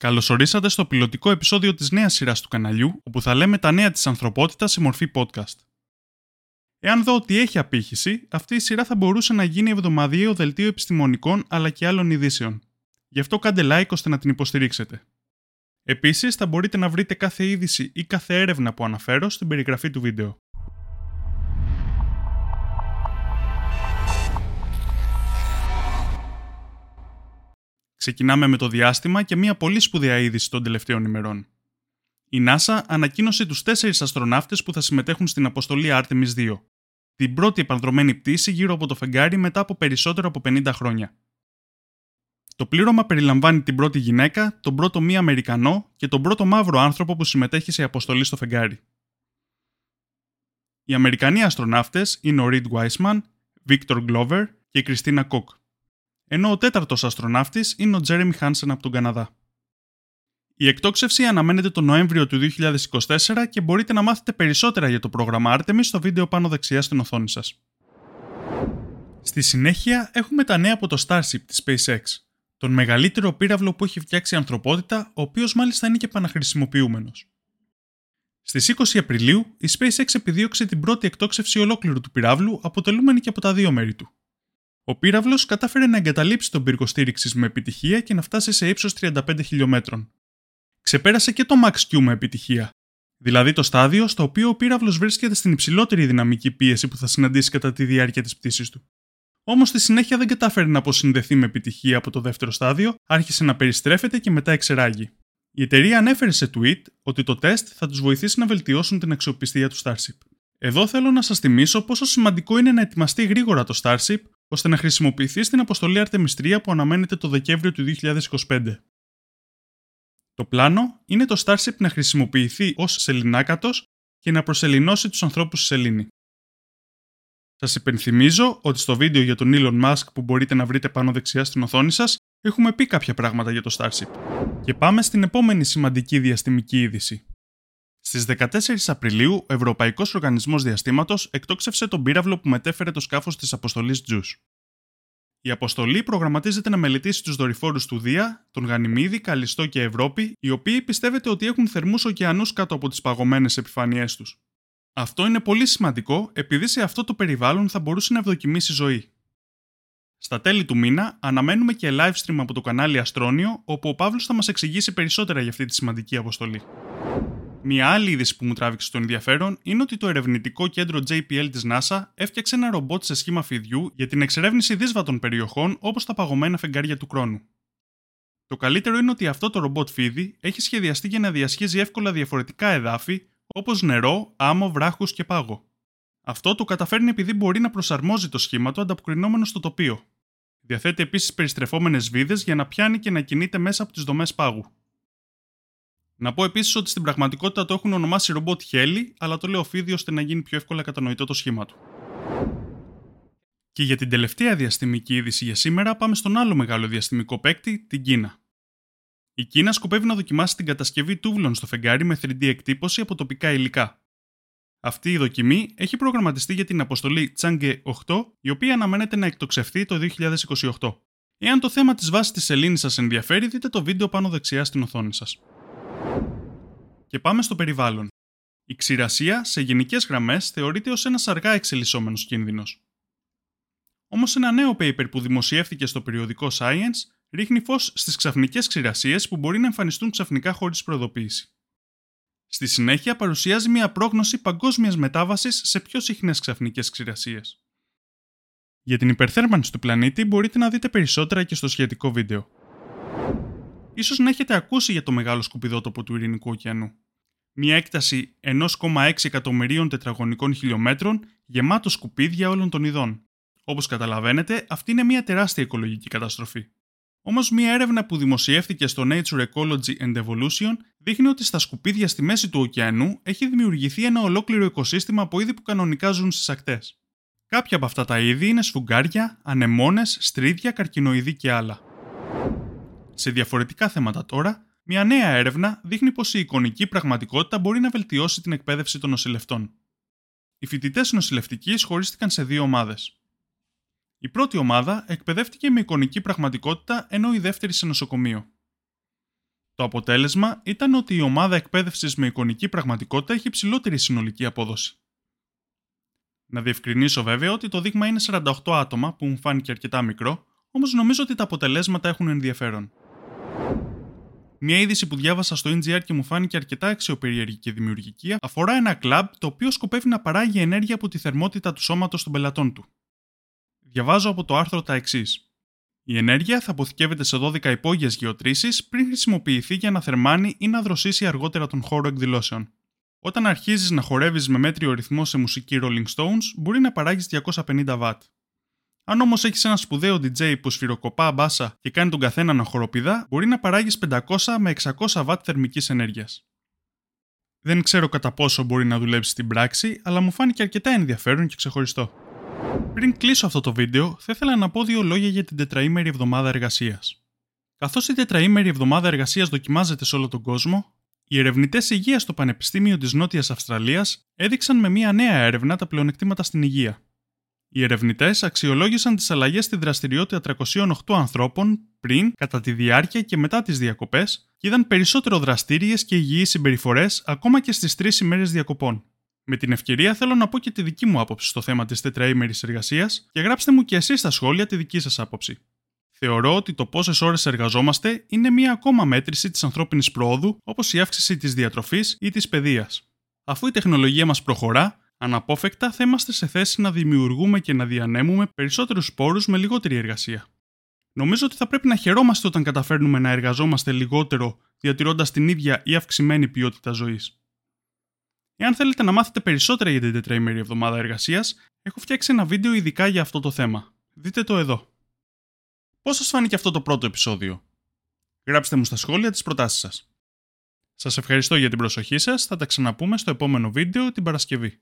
Καλωσορίσατε στο πιλωτικό επεισόδιο της νέας σειράς του καναλιού, όπου θα λέμε τα νέα της ανθρωπότητας σε μορφή podcast. Εάν δω ότι έχει απήχηση, αυτή η σειρά θα μπορούσε να γίνει εβδομαδιαίο δελτίο επιστημονικών αλλά και άλλων ειδήσεων. Γι' αυτό κάντε like ώστε να την υποστηρίξετε. Επίσης, θα μπορείτε να βρείτε κάθε είδηση ή κάθε έρευνα που αναφέρω στην περιγραφή του βίντεο. Ξεκινάμε με το διάστημα και μια πολύ σπουδαία είδηση των τελευταίων ημερών. Η NASA ανακοίνωσε τους τέσσερις αστροναύτες που θα συμμετέχουν στην αποστολή Artemis 2, την πρώτη επανδρομένη πτήση γύρω από το φεγγάρι μετά από περισσότερο από 50 χρόνια. Το πλήρωμα περιλαμβάνει την πρώτη γυναίκα, τον πρώτο μη Αμερικανό και τον πρώτο μαύρο άνθρωπο που συμμετέχει σε αποστολή στο φεγγάρι. Οι Αμερικανοί αστροναύτες είναι ο Reed Wiseman, Victor Glover και η Κριστίνα Κοκ ενώ ο τέταρτος αστροναύτης είναι ο Τζέρεμι Χάνσεν από τον Καναδά. Η εκτόξευση αναμένεται τον Νοέμβριο του 2024 και μπορείτε να μάθετε περισσότερα για το πρόγραμμα Artemis στο βίντεο πάνω δεξιά στην οθόνη σας. Στη συνέχεια έχουμε τα νέα από το Starship της SpaceX, τον μεγαλύτερο πύραυλο που έχει φτιάξει η ανθρωπότητα, ο οποίος μάλιστα είναι και επαναχρησιμοποιούμενος. Στις 20 Απριλίου, η SpaceX επιδίωξε την πρώτη εκτόξευση ολόκληρου του πυράβλου, αποτελούμενη και από τα δύο μέρη του. Ο πύραυλος κατάφερε να εγκαταλείψει τον πύργο στήριξης με επιτυχία και να φτάσει σε ύψος 35 χιλιόμετρων. Ξεπέρασε και το Max Q με επιτυχία, δηλαδή το στάδιο στο οποίο ο πύραυλος βρίσκεται στην υψηλότερη δυναμική πίεση που θα συναντήσει κατά τη διάρκεια της πτήσης του. Όμως στη συνέχεια δεν κατάφερε να αποσυνδεθεί με επιτυχία από το δεύτερο στάδιο, άρχισε να περιστρέφεται και μετά εξεράγει. Η εταιρεία ανέφερε σε tweet ότι το τεστ θα τους βοηθήσει να βελτιώσουν την αξιοπιστία του Starship. Εδώ θέλω να σας θυμίσω πόσο σημαντικό είναι να ετοιμαστεί γρήγορα το Starship ώστε να χρησιμοποιηθεί στην αποστολή Artemis 3 που αναμένεται το Δεκέμβριο του 2025. Το πλάνο είναι το Starship να χρησιμοποιηθεί ως σελινάκατος και να προσελινώσει τους ανθρώπους στη σελήνη. Σας υπενθυμίζω ότι στο βίντεο για τον Elon Musk που μπορείτε να βρείτε πάνω δεξιά στην οθόνη σας έχουμε πει κάποια πράγματα για το Starship. Και πάμε στην επόμενη σημαντική διαστημική είδηση. Στις 14 Απριλίου, ο Ευρωπαϊκός Οργανισμός Διαστήματος εκτόξευσε τον πύραυλο που μετέφερε το σκάφος της αποστολής Τζου. Η αποστολή προγραμματίζεται να μελετήσει τους δορυφόρους του Δία, τον Γανιμίδη, Καλιστό και Ευρώπη, οι οποίοι πιστεύετε ότι έχουν θερμούς ωκεανούς κάτω από τις παγωμένες επιφάνειές τους. Αυτό είναι πολύ σημαντικό επειδή σε αυτό το περιβάλλον θα μπορούσε να ευδοκιμήσει ζωή. Στα τέλη του μήνα αναμένουμε και live stream από το κανάλι Αστρόνιο, όπου ο Παύλος θα μας εξηγήσει περισσότερα για αυτή τη σημαντική αποστολή. Μια άλλη είδηση που μου τράβηξε το ενδιαφέρον είναι ότι το ερευνητικό κέντρο JPL της NASA έφτιαξε ένα ρομπότ σε σχήμα φιδιού για την εξερεύνηση δύσβατων περιοχών όπως τα παγωμένα φεγγάρια του χρόνου. Το καλύτερο είναι ότι αυτό το ρομπότ φίδι έχει σχεδιαστεί για να διασχίζει εύκολα διαφορετικά εδάφη όπως νερό, άμμο, βράχους και πάγο. Αυτό το καταφέρνει επειδή μπορεί να προσαρμόζει το σχήμα του ανταποκρινόμενο στο τοπίο. Διαθέτει επίσης περιστρεφόμενες βίδες για να πιάνει και να κινείται μέσα από τις δομές πάγου. Να πω επίσης ότι στην πραγματικότητα το έχουν ονομάσει ρομπότ Heli, αλλά το λέω φίδι ώστε να γίνει πιο εύκολα κατανοητό το σχήμα του. Και για την τελευταία διαστημική είδηση για σήμερα πάμε στον άλλο μεγάλο διαστημικό παίκτη, την Κίνα. Η Κίνα σκοπεύει να δοκιμάσει την κατασκευή τούβλων στο φεγγάρι με 3D εκτύπωση από τοπικά υλικά. Αυτή η δοκιμή έχει προγραμματιστεί για την αποστολή Chang'e 8, η οποία αναμένεται να εκτοξευθεί το 2028. Εάν το θέμα της βάσης της σελήνης σας ενδιαφέρει, δείτε το βίντεο πάνω δεξιά στην οθόνη σας. Και πάμε στο περιβάλλον. Η ξηρασία, σε γενικές γραμμές, θεωρείται ως ένας αργά εξελισσόμενος κίνδυνος. Όμως, ένα νέο paper που δημοσιεύθηκε στο περιοδικό Science ρίχνει φως στις ξαφνικές ξηρασίες που μπορεί να εμφανιστούν ξαφνικά χωρίς προειδοποίηση. Στη συνέχεια, παρουσιάζει μια πρόγνωση παγκόσμιας μετάβασης σε πιο συχνές ξαφνικές ξηρασίες. Για την υπερθέρμανση του πλανήτη μπορείτε να δείτε περισσότερα και στο σχετικό βίντεο ίσως να έχετε ακούσει για το μεγάλο σκουπιδότοπο του Ειρηνικού ωκεανού. Μια έκταση 1,6 εκατομμυρίων τετραγωνικών χιλιόμετρων γεμάτο σκουπίδια όλων των ειδών. Όπως καταλαβαίνετε, αυτή είναι μια τεράστια οικολογική καταστροφή. Όμως μια έρευνα που δημοσιεύτηκε στο Nature Ecology and Evolution δείχνει ότι στα σκουπίδια στη μέση του ωκεανού έχει δημιουργηθεί ένα ολόκληρο οικοσύστημα από είδη που κανονικά ζουν στις ακτές. Κάποια από αυτά τα είδη είναι σφουγγάρια, ανεμόνες, στρίδια, καρκινοειδή και άλλα. Σε διαφορετικά θέματα τώρα, μια νέα έρευνα δείχνει πως η εικονική πραγματικότητα μπορεί να βελτιώσει την εκπαίδευση των νοσηλευτών. Οι φοιτητές νοσηλευτική χωρίστηκαν σε δύο ομάδες. Η πρώτη ομάδα εκπαιδεύτηκε με εικονική πραγματικότητα, ενώ η δεύτερη σε νοσοκομείο. Το αποτέλεσμα ήταν ότι η ομάδα εκπαίδευσης με εικονική πραγματικότητα έχει υψηλότερη συνολική απόδοση. Να διευκρινίσω βέβαια ότι το δείγμα είναι 48 άτομα που μου φάνηκε αρκετά μικρό, όμως νομίζω ότι τα αποτελέσματα έχουν ενδιαφέρον. Μια είδηση που διάβασα στο NGR και μου φάνηκε αρκετά αξιοπερίεργη και δημιουργική αφορά ένα κλαμπ το οποίο σκοπεύει να παράγει ενέργεια από τη θερμότητα του σώματος των πελατών του. Διαβάζω από το άρθρο τα εξής. Η ενέργεια θα αποθηκεύεται σε 12 υπόγειες γεωτρήσεις πριν χρησιμοποιηθεί για να θερμάνει ή να δροσίσει αργότερα τον χώρο εκδηλώσεων. Όταν αρχίζεις να χορεύεις με μέτριο ρυθμό σε μουσική Rolling Stones, μπορεί να παράγεις 250 W. Αν όμως έχεις ένα σπουδαίο DJ που σφυροκοπά μπάσα και κάνει τον καθένα να χοροπηδά, μπορεί να παράγεις 500 με 600 W θερμικής ενέργειας. Δεν ξέρω κατά πόσο μπορεί να δουλέψει στην πράξη, αλλά μου φάνηκε αρκετά ενδιαφέρον και ξεχωριστό. Πριν κλείσω αυτό το βίντεο, θα ήθελα να πω δύο λόγια για την τετραήμερη εβδομάδα εργασίας. Καθώς η τετραήμερη εβδομάδα εργασίας δοκιμάζεται σε όλο τον κόσμο, οι ερευνητές υγείας στο Πανεπιστήμιο της Νότιας Αυστραλίας έδειξαν με μια νέα έρευνα τα πλεονεκτήματα στην υγεία. Οι ερευνητές αξιολόγησαν τις αλλαγές στη δραστηριότητα 308 ανθρώπων πριν, κατά τη διάρκεια και μετά τις διακοπές και είδαν περισσότερο δραστήριες και υγιείς συμπεριφορές ακόμα και στις τρεις ημέρες διακοπών. Με την ευκαιρία θέλω να πω και τη δική μου άποψη στο θέμα της τετραήμερης εργασίας και γράψτε μου και εσείς στα σχόλια τη δική σας άποψη. Θεωρώ ότι το πόσες ώρες εργαζόμαστε είναι μία ακόμα μέτρηση της ανθρώπινης πρόοδου, όπως η αύξηση της διατροφής ή της παιδείας. Αφού η τεχνολογία μας προχωρά, αναπόφευκτα θα είμαστε σε θέση να δημιουργούμε και να διανέμουμε περισσότερους πόρου με λιγότερη εργασία. Νομίζω ότι θα πρέπει να χαιρόμαστε όταν καταφέρνουμε να εργαζόμαστε λιγότερο διατηρώντας την ίδια ή αυξημένη ποιότητα ζωής. Εάν θέλετε να μάθετε περισσότερα για την τετραήμερη εβδομάδα εργασίας, έχω φτιάξει ένα βίντεο ειδικά για αυτό το θέμα. Δείτε το εδώ. Πώς σας φάνηκε αυτό το πρώτο επεισόδιο; Γράψτε μου στα σχόλια τις προτάσεις σας. Σας ευχαριστώ για την προσοχή σας, θα τα ξαναπούμε στο επόμενο βίντεο την Παρασκευή.